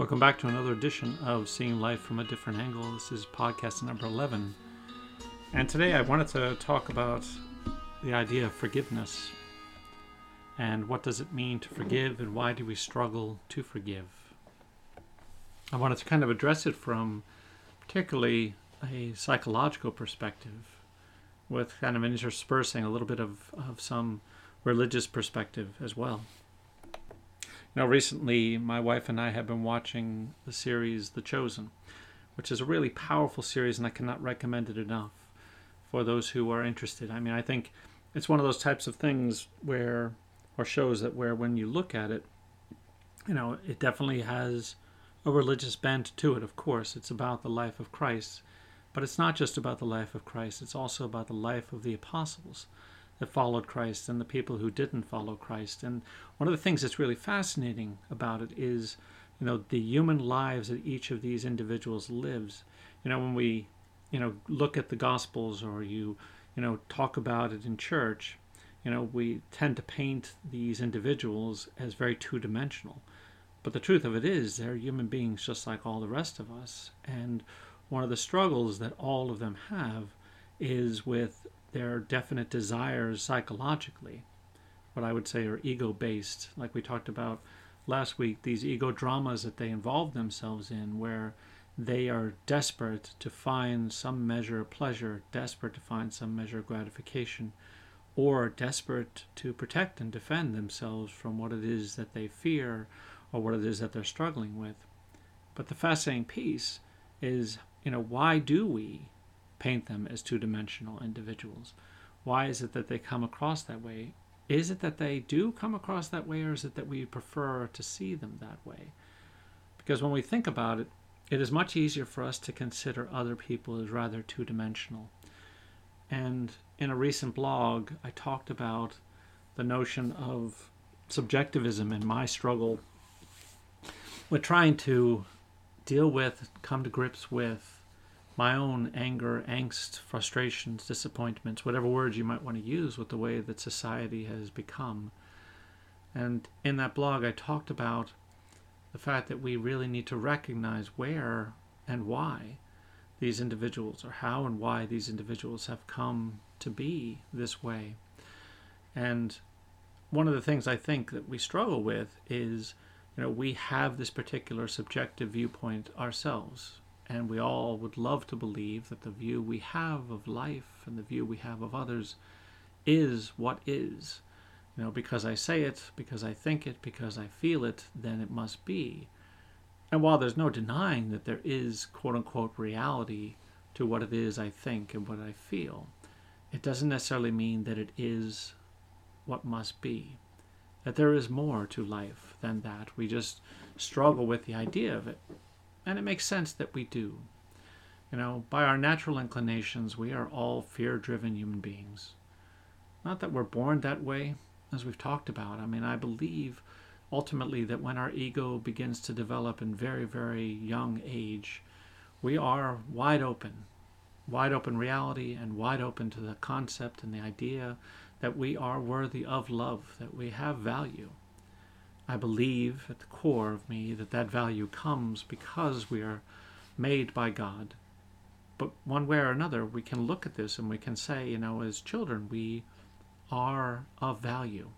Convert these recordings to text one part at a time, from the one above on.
Welcome back to another edition of Seeing Life from a Different Angle. This is podcast number 11. And today I wanted to talk about the idea of forgiveness and what does it mean to forgive and why do we struggle to forgive. I wanted to kind of address it from particularly a psychological perspective with kind of interspersing a little bit of, of some religious perspective as well. You know, recently my wife and I have been watching the series The Chosen, which is a really powerful series, and I cannot recommend it enough for those who are interested. I mean, I think it's one of those types of things where, or shows that where when you look at it, you know, it definitely has a religious bent to it, of course. It's about the life of Christ, but it's not just about the life of Christ, it's also about the life of the apostles that followed Christ and the people who didn't follow Christ. And one of the things that's really fascinating about it is, you know, the human lives that each of these individuals lives. You know, when we, you know, look at the Gospels or you, you know, talk about it in church, you know, we tend to paint these individuals as very two dimensional. But the truth of it is, they're human beings just like all the rest of us. And one of the struggles that all of them have is with their definite desires psychologically, what I would say are ego based, like we talked about last week, these ego dramas that they involve themselves in, where they are desperate to find some measure of pleasure, desperate to find some measure of gratification, or desperate to protect and defend themselves from what it is that they fear or what it is that they're struggling with. But the fascinating piece is, you know, why do we paint them as two dimensional individuals. Why is it that they come across that way? Is it that they do come across that way, or is it that we prefer to see them that way? Because when we think about it, it is much easier for us to consider other people as rather two dimensional. And in a recent blog, I talked about the notion of subjectivism and my struggle with trying to deal with, come to grips with my own anger, angst, frustrations, disappointments, whatever words you might want to use with the way that society has become. And in that blog, I talked about the fact that we really need to recognize where and why these individuals, or how and why these individuals have come to be this way. And one of the things I think that we struggle with is, you know, we have this particular subjective viewpoint ourselves and we all would love to believe that the view we have of life and the view we have of others is what is. You know, because I say it, because I think it, because I feel it, then it must be. And while there's no denying that there is quote unquote reality to what it is I think and what I feel, it doesn't necessarily mean that it is what must be. That there is more to life than that. We just struggle with the idea of it. And it makes sense that we do. You know, by our natural inclinations, we are all fear driven human beings. Not that we're born that way, as we've talked about. I mean, I believe ultimately that when our ego begins to develop in very, very young age, we are wide open, wide open reality, and wide open to the concept and the idea that we are worthy of love, that we have value. I believe at the core of me that that value comes because we are made by God. But one way or another, we can look at this and we can say, you know, as children, we are of value.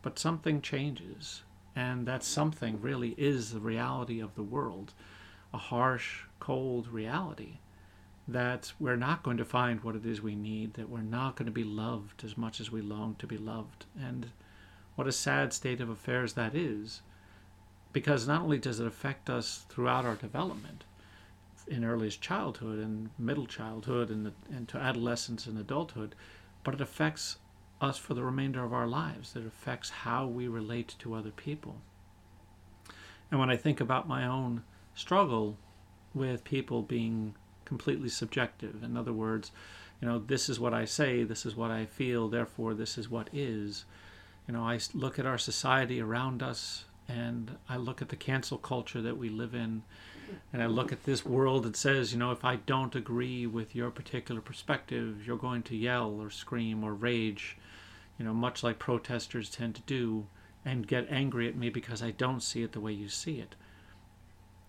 But something changes, and that something really is the reality of the world a harsh, cold reality that we're not going to find what it is we need, that we're not going to be loved as much as we long to be loved. And what a sad state of affairs that is. Because not only does it affect us throughout our development, in earliest childhood and middle childhood and, and to adolescence and adulthood, but it affects us for the remainder of our lives. It affects how we relate to other people. And when I think about my own struggle with people being completely subjective, in other words, you know, this is what I say, this is what I feel, therefore this is what is, you know, I look at our society around us and I look at the cancel culture that we live in and I look at this world that says, you know, if I don't agree with your particular perspective, you're going to yell or scream or rage, you know, much like protesters tend to do, and get angry at me because I don't see it the way you see it.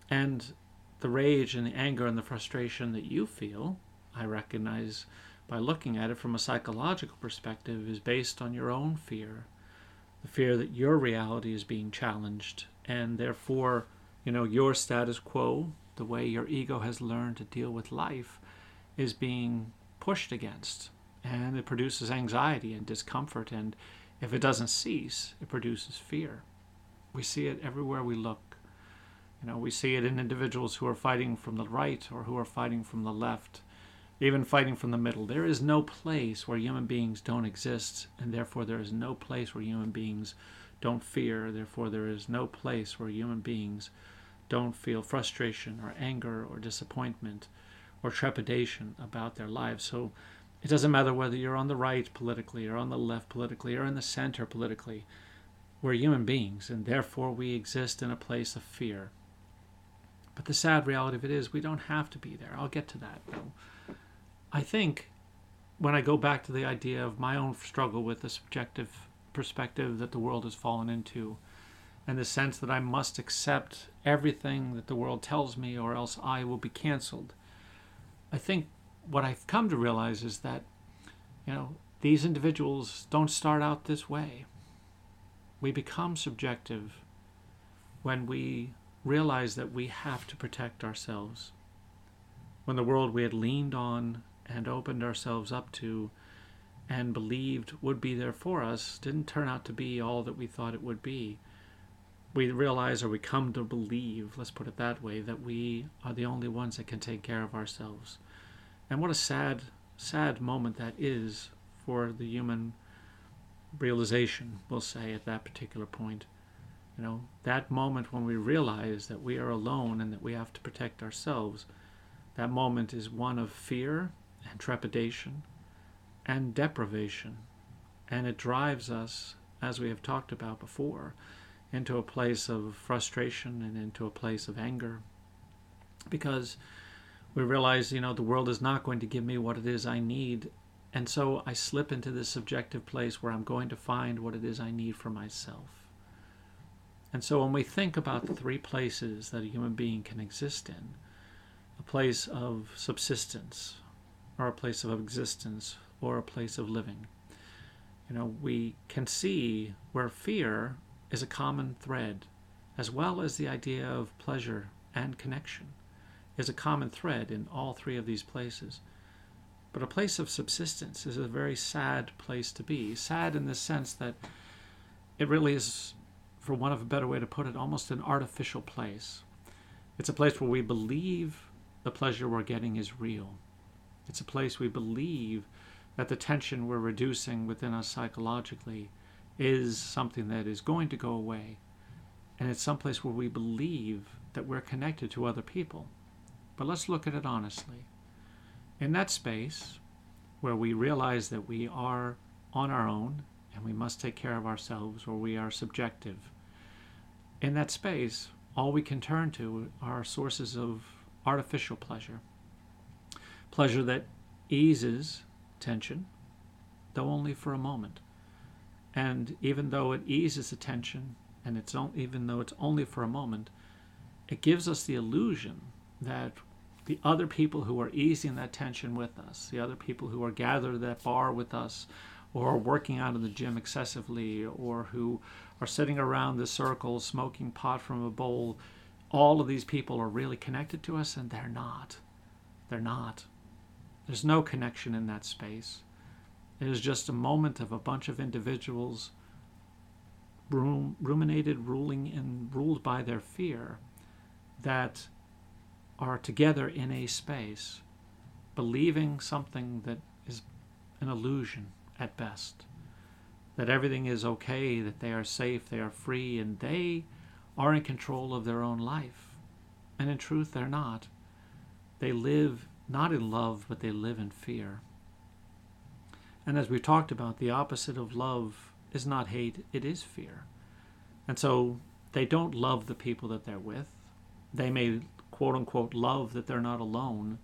And the rage and the anger and the frustration that you feel, I recognize by looking at it from a psychological perspective, is based on your own fear. The fear that your reality is being challenged, and therefore, you know, your status quo, the way your ego has learned to deal with life, is being pushed against. And it produces anxiety and discomfort. And if it doesn't cease, it produces fear. We see it everywhere we look. You know, we see it in individuals who are fighting from the right or who are fighting from the left, even fighting from the middle. There is no place where human beings don't exist, and therefore there is no place where human beings don't fear. Therefore, there is no place where human beings don't feel frustration or anger or disappointment or trepidation about their lives. So it doesn't matter whether you're on the right politically or on the left politically or in the center politically. We're human beings, and therefore we exist in a place of fear. But the sad reality of it is we don't have to be there. I'll get to that though. I think when I go back to the idea of my own struggle with the subjective perspective that the world has fallen into, and the sense that I must accept everything that the world tells me or else I will be canceled. I think what I've come to realize is that, you know, these individuals don't start out this way. We become subjective when we realize that we have to protect ourselves. When the world we had leaned on and opened ourselves up to and believed would be there for us didn't turn out to be all that we thought it would be we realize or we come to believe, let's put it that way, that we are the only ones that can take care of ourselves. And what a sad, sad moment that is for the human realization, we'll say, at that particular point. You know, that moment when we realize that we are alone and that we have to protect ourselves, that moment is one of fear and trepidation and deprivation. And it drives us, as we have talked about before, into a place of frustration and into a place of anger because we realize, you know, the world is not going to give me what it is I need. And so I slip into this subjective place where I'm going to find what it is I need for myself. And so when we think about the three places that a human being can exist in a place of subsistence, or a place of existence, or a place of living, you know, we can see where fear is a common thread, as well as the idea of pleasure and connection is a common thread in all three of these places. But a place of subsistence is a very sad place to be. Sad in the sense that it really is, for want of a better way to put it, almost an artificial place. It's a place where we believe the pleasure we're getting is real. It's a place we believe that the tension we're reducing within us psychologically is something that is going to go away. And it's someplace where we believe that we're connected to other people. But let's look at it honestly. In that space where we realize that we are on our own and we must take care of ourselves or we are subjective, in that space, all we can turn to are sources of artificial pleasure. Pleasure that eases tension, though only for a moment. And even though it eases the tension, and it's on, even though it's only for a moment, it gives us the illusion that the other people who are easing that tension with us, the other people who are gathered at that bar with us, or are working out in the gym excessively, or who are sitting around the circle smoking pot from a bowl, all of these people are really connected to us, and they're not. They're not. There's no connection in that space. It is just a moment of a bunch of individuals rum- ruminated, ruling, and ruled by their fear that are together in a space, believing something that is an illusion at best. That everything is okay, that they are safe, they are free, and they are in control of their own life. And in truth, they're not. They live not in love, but they live in fear. And as we talked about, the opposite of love is not hate, it is fear. And so they don't love the people that they're with. They may quote unquote love that they're not alone.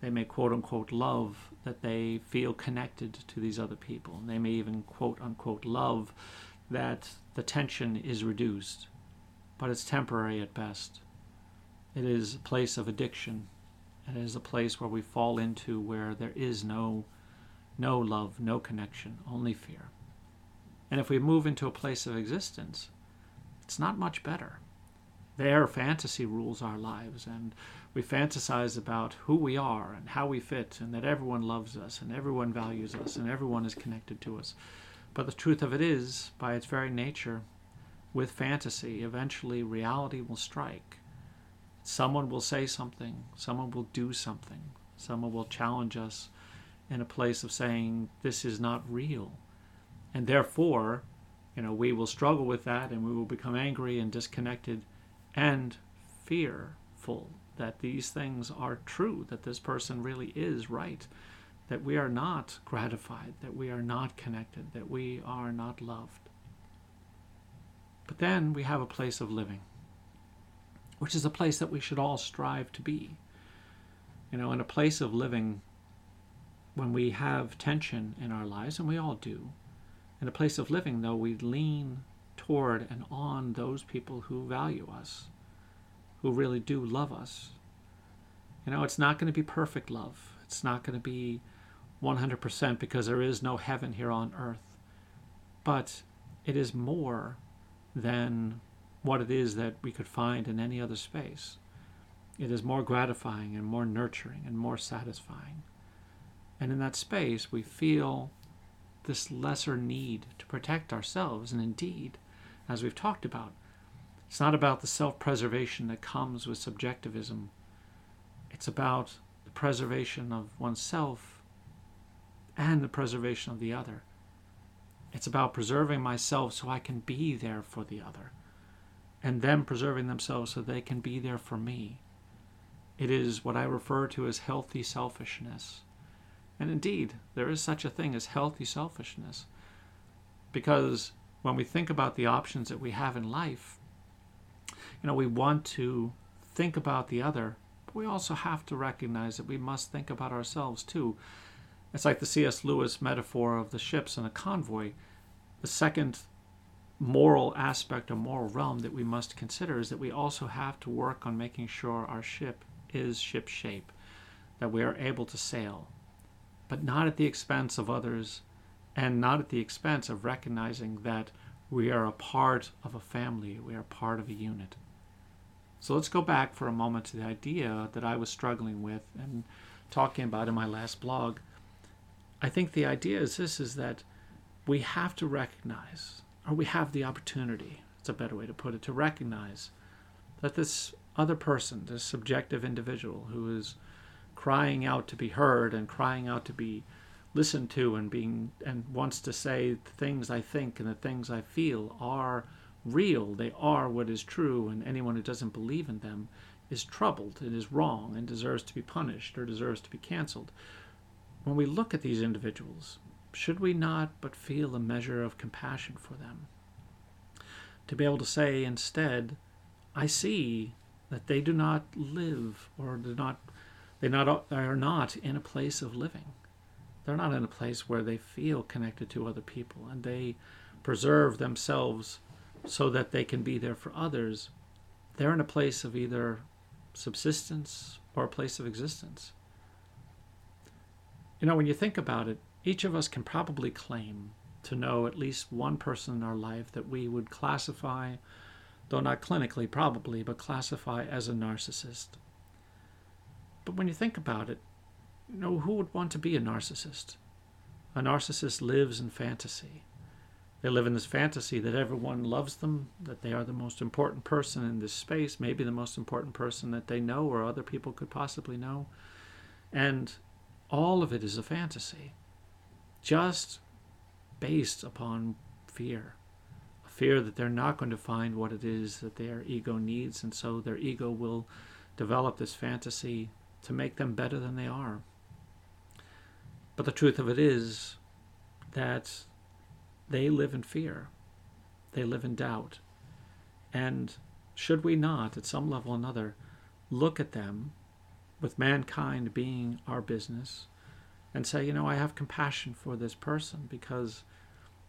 They may quote unquote love that they feel connected to these other people. They may even quote unquote love that the tension is reduced, but it's temporary at best. It is a place of addiction. It is a place where we fall into where there is no no love, no connection, only fear. And if we move into a place of existence, it's not much better. There, fantasy rules our lives, and we fantasize about who we are and how we fit, and that everyone loves us, and everyone values us, and everyone is connected to us. But the truth of it is, by its very nature, with fantasy, eventually reality will strike. Someone will say something, someone will do something, someone will challenge us in a place of saying, This is not real. And therefore, you know, we will struggle with that and we will become angry and disconnected and fearful that these things are true, that this person really is right, that we are not gratified, that we are not connected, that we are not loved. But then we have a place of living, which is a place that we should all strive to be. You know, in a place of living, when we have tension in our lives, and we all do, in a place of living, though, we lean toward and on those people who value us, who really do love us. You know, it's not going to be perfect love. It's not going to be 100% because there is no heaven here on earth. But it is more than what it is that we could find in any other space. It is more gratifying and more nurturing and more satisfying. And in that space, we feel this lesser need to protect ourselves. And indeed, as we've talked about, it's not about the self preservation that comes with subjectivism, it's about the preservation of oneself and the preservation of the other. It's about preserving myself so I can be there for the other, and them preserving themselves so they can be there for me. It is what I refer to as healthy selfishness. And indeed, there is such a thing as healthy selfishness. Because when we think about the options that we have in life, you know, we want to think about the other, but we also have to recognize that we must think about ourselves too. It's like the C.S. Lewis metaphor of the ships in a convoy. The second moral aspect or moral realm that we must consider is that we also have to work on making sure our ship is ship shape, that we are able to sail, but not at the expense of others and not at the expense of recognizing that we are a part of a family, we are part of a unit. So let's go back for a moment to the idea that I was struggling with and talking about in my last blog. I think the idea is this is that we have to recognize, or we have the opportunity, it's a better way to put it, to recognize that this other person, this subjective individual who is crying out to be heard and crying out to be listened to and being and wants to say the things I think and the things I feel are real. They are what is true, and anyone who doesn't believe in them is troubled and is wrong and deserves to be punished or deserves to be canceled. When we look at these individuals, should we not but feel a measure of compassion for them? To be able to say instead, I see that they do not live or do not they not are not in a place of living. They're not in a place where they feel connected to other people and they preserve themselves so that they can be there for others. They're in a place of either subsistence or a place of existence. You know, when you think about it, each of us can probably claim to know at least one person in our life that we would classify, though not clinically probably, but classify as a narcissist. But when you think about it, you know, who would want to be a narcissist? A narcissist lives in fantasy. They live in this fantasy that everyone loves them, that they are the most important person in this space, maybe the most important person that they know or other people could possibly know. And all of it is a fantasy, just based upon fear. A fear that they're not going to find what it is that their ego needs, and so their ego will develop this fantasy to make them better than they are. But the truth of it is that they live in fear, they live in doubt. And should we not, at some level or another, look at them with mankind being our business and say, you know, I have compassion for this person because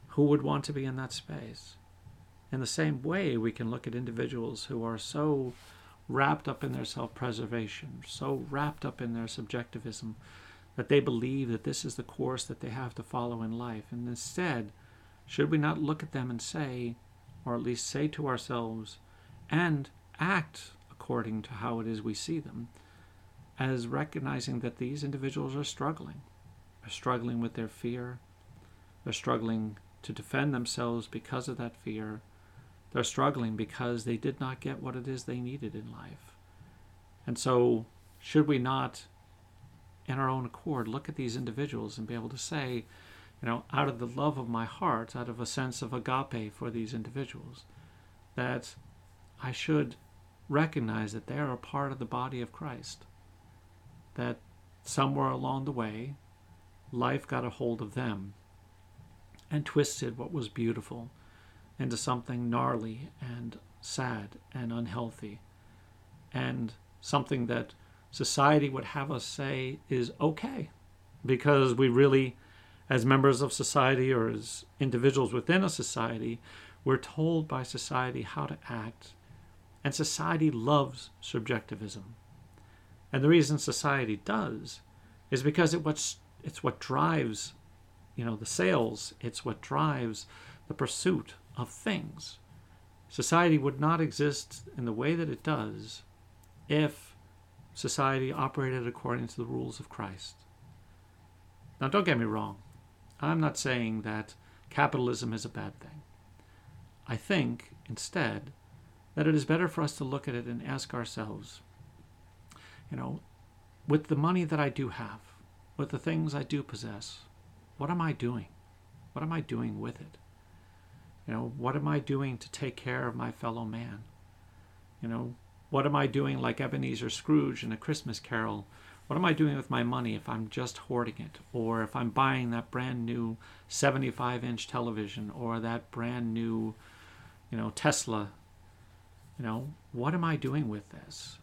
who would want to be in that space? In the same way, we can look at individuals who are so wrapped up in their self preservation, so wrapped up in their subjectivism that they believe that this is the course that they have to follow in life. And instead, should we not look at them and say, or at least say to ourselves, and act according to how it is we see them, as recognizing that these individuals are struggling? They're struggling with their fear, they're struggling to defend themselves because of that fear. They're struggling because they did not get what it is they needed in life. And so, should we not in our own accord look at these individuals and be able to say, you know, out of the love of my heart, out of a sense of agape for these individuals, that I should recognize that they are a part of the body of Christ. That somewhere along the way, life got a hold of them and twisted what was beautiful into something gnarly and sad and unhealthy and something that society would have us say is okay because we really, as members of society or as individuals within a society, we're told by society how to act. And society loves subjectivism. And the reason society does is because it what's, it's what drives you know the sales it's what drives the pursuit of things society would not exist in the way that it does if society operated according to the rules of Christ. Now, don't get me wrong. I'm not saying that capitalism is a bad thing. I think, instead, that it is better for us to look at it and ask ourselves, you know, with the money that I do have, with the things I do possess, what am I doing? What am I doing with it? You know, what am I doing to take care of my fellow man? You know, what am I doing like Ebenezer Scrooge in A Christmas Carol? What am I doing with my money if I'm just hoarding it? Or if I'm buying that brand new 75 inch television or that brand new, you know, Tesla? You know, what am I doing with this?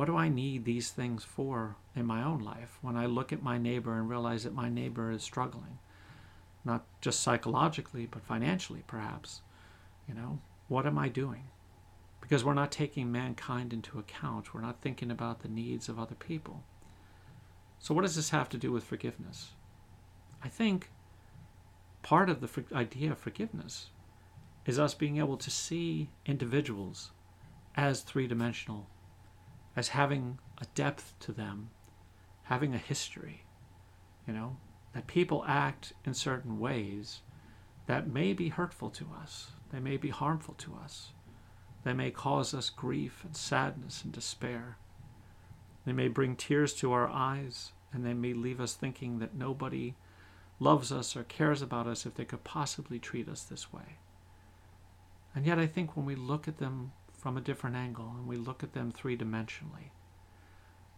What do I need these things for in my own life when I look at my neighbor and realize that my neighbor is struggling? Not just psychologically, but financially, perhaps. You know, what am I doing? because we're not taking mankind into account. We're not thinking about the needs of other people. So, what does this have to do with forgiveness? I think part of the idea of forgiveness is us being able to see individuals as three dimensional, as having a depth to them, having a history. You know, that people act in certain ways that may be hurtful to us, they may be harmful to us. They may cause us grief and sadness and despair. They may bring tears to our eyes, and they may leave us thinking that nobody loves us or cares about us if they could possibly treat us this way. And yet, I think when we look at them from a different angle and we look at them three dimensionally,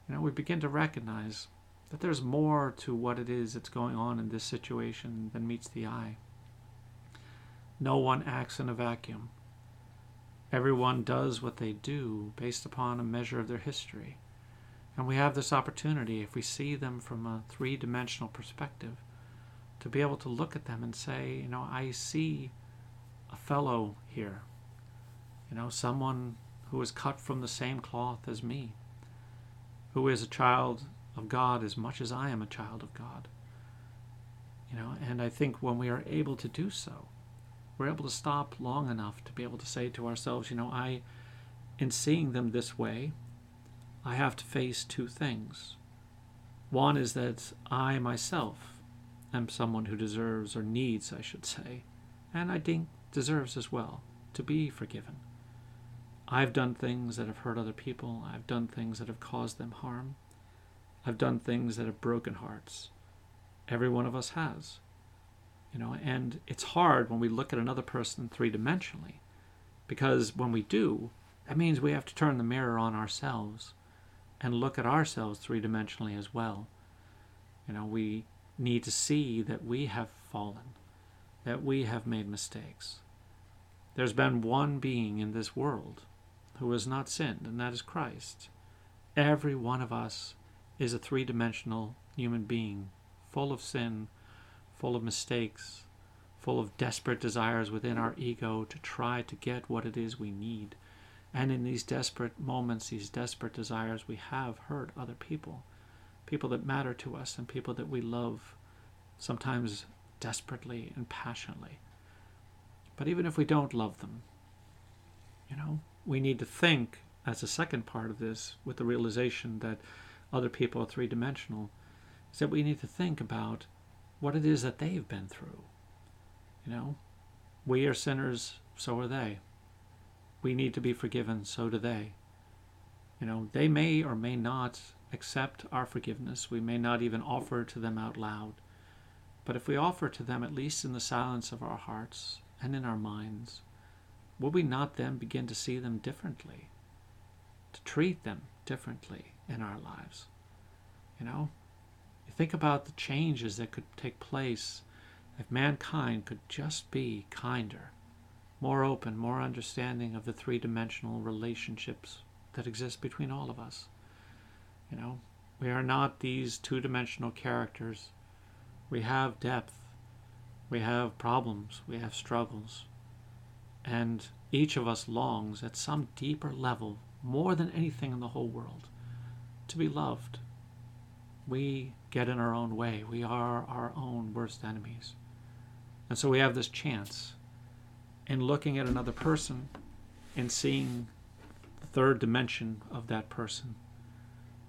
you know, we begin to recognize that there's more to what it is that's going on in this situation than meets the eye. No one acts in a vacuum. Everyone does what they do based upon a measure of their history. And we have this opportunity, if we see them from a three dimensional perspective, to be able to look at them and say, you know, I see a fellow here, you know, someone who is cut from the same cloth as me, who is a child of God as much as I am a child of God. You know, and I think when we are able to do so, we're able to stop long enough to be able to say to ourselves, you know, I, in seeing them this way, I have to face two things. One is that I myself am someone who deserves, or needs, I should say, and I think deserves as well, to be forgiven. I've done things that have hurt other people. I've done things that have caused them harm. I've done things that have broken hearts. Every one of us has. You know, and it's hard when we look at another person three dimensionally, because when we do, that means we have to turn the mirror on ourselves and look at ourselves three dimensionally as well. You know, we need to see that we have fallen, that we have made mistakes. There's been one being in this world who has not sinned, and that is Christ. Every one of us is a three dimensional human being, full of sin full of mistakes, full of desperate desires within our ego to try to get what it is we need. And in these desperate moments, these desperate desires, we have hurt other people, people that matter to us and people that we love, sometimes desperately and passionately. But even if we don't love them, you know, we need to think as a second part of this with the realization that other people are three dimensional, is that we need to think about what it is that they've been through. You know, we are sinners, so are they. We need to be forgiven, so do they. You know, they may or may not accept our forgiveness. We may not even offer to them out loud. But if we offer to them, at least in the silence of our hearts and in our minds, will we not then begin to see them differently? To treat them differently in our lives? You know, you think about the changes that could take place if mankind could just be kinder, more open, more understanding of the three dimensional relationships that exist between all of us. You know, we are not these two dimensional characters. We have depth, we have problems, we have struggles. And each of us longs at some deeper level, more than anything in the whole world, to be loved. We get in our own way. We are our own worst enemies. And so we have this chance in looking at another person and seeing the third dimension of that person.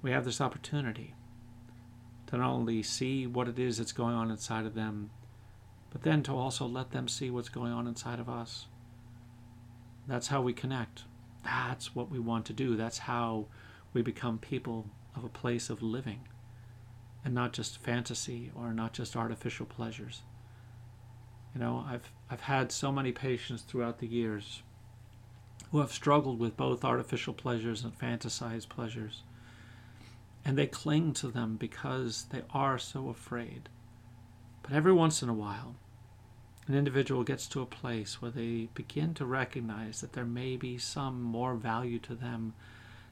We have this opportunity to not only see what it is that's going on inside of them, but then to also let them see what's going on inside of us. That's how we connect. That's what we want to do. That's how we become people of a place of living and not just fantasy or not just artificial pleasures. You know, I've I've had so many patients throughout the years who have struggled with both artificial pleasures and fantasized pleasures. And they cling to them because they are so afraid. But every once in a while, an individual gets to a place where they begin to recognize that there may be some more value to them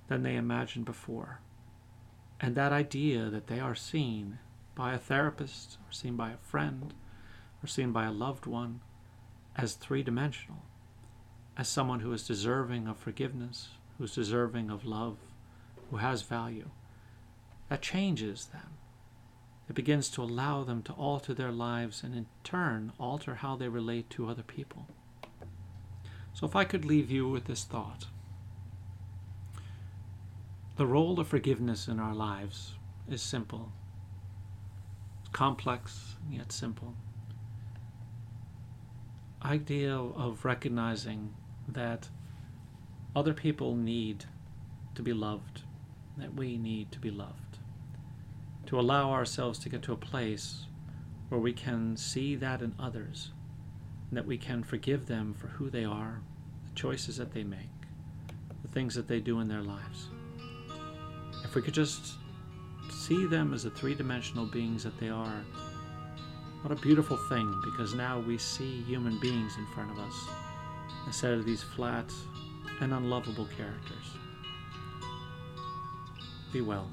than they imagined before. And that idea that they are seen by a therapist or seen by a friend or seen by a loved one as three dimensional, as someone who is deserving of forgiveness, who's deserving of love, who has value. That changes them. It begins to allow them to alter their lives and in turn alter how they relate to other people. So, if I could leave you with this thought. The role of forgiveness in our lives is simple, it's complex, yet simple. Idea of recognizing that other people need to be loved, that we need to be loved, to allow ourselves to get to a place where we can see that in others, and that we can forgive them for who they are, the choices that they make, the things that they do in their lives. If we could just see them as the three dimensional beings that they are what a beautiful thing, because now we see human beings in front of us instead of these flat and unlovable characters. Be well.